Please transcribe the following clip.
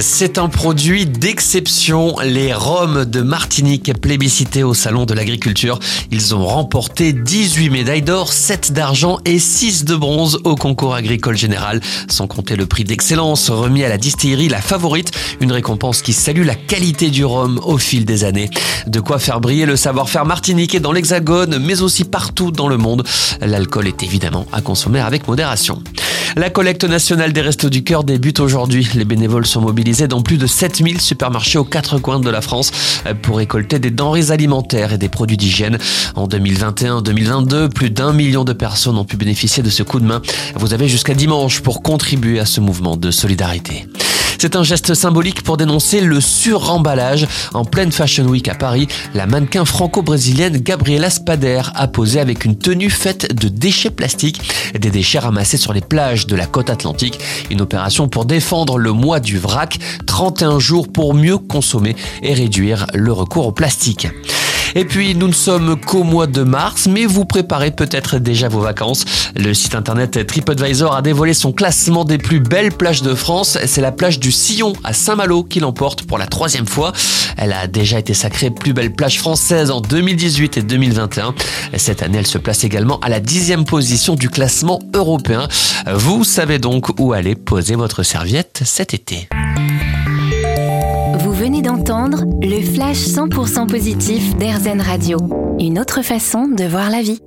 C'est un produit d'exception, les rhums de Martinique plébiscités au Salon de l'Agriculture. Ils ont remporté 18 médailles d'or, 7 d'argent et 6 de bronze au concours agricole général, sans compter le prix d'excellence remis à la distillerie La Favorite, une récompense qui salue la qualité du rhum au fil des années. De quoi faire briller le savoir-faire martiniquais dans l'Hexagone, mais aussi partout dans le monde. L'alcool est évidemment à consommer avec modération. La collecte nationale des Restos du Cœur débute aujourd'hui. Les bénévoles sont mobilisés dans plus de 7000 supermarchés aux quatre coins de la France pour récolter des denrées alimentaires et des produits d'hygiène. En 2021-2022, plus d'un million de personnes ont pu bénéficier de ce coup de main. Vous avez jusqu'à dimanche pour contribuer à ce mouvement de solidarité. C'est un geste symbolique pour dénoncer le suremballage. En pleine Fashion Week à Paris, la mannequin franco-brésilienne Gabriela Spader a posé avec une tenue faite de déchets plastiques, des déchets ramassés sur les plages de la côte atlantique. Une opération pour défendre le mois du vrac, 31 jours pour mieux consommer et réduire le recours au plastique. Et puis, nous ne sommes qu'au mois de mars, mais vous préparez peut-être déjà vos vacances. Le site internet TripAdvisor a dévoilé son classement des plus belles plages de France. C'est la plage du Sillon à Saint-Malo qui l'emporte pour la troisième fois. Elle a déjà été sacrée plus belle plage française en 2018 et 2021. Cette année, elle se place également à la dixième position du classement européen. Vous savez donc où aller poser votre serviette cet été d'entendre le flash 100% positif d'Airzen Radio. Une autre façon de voir la vie.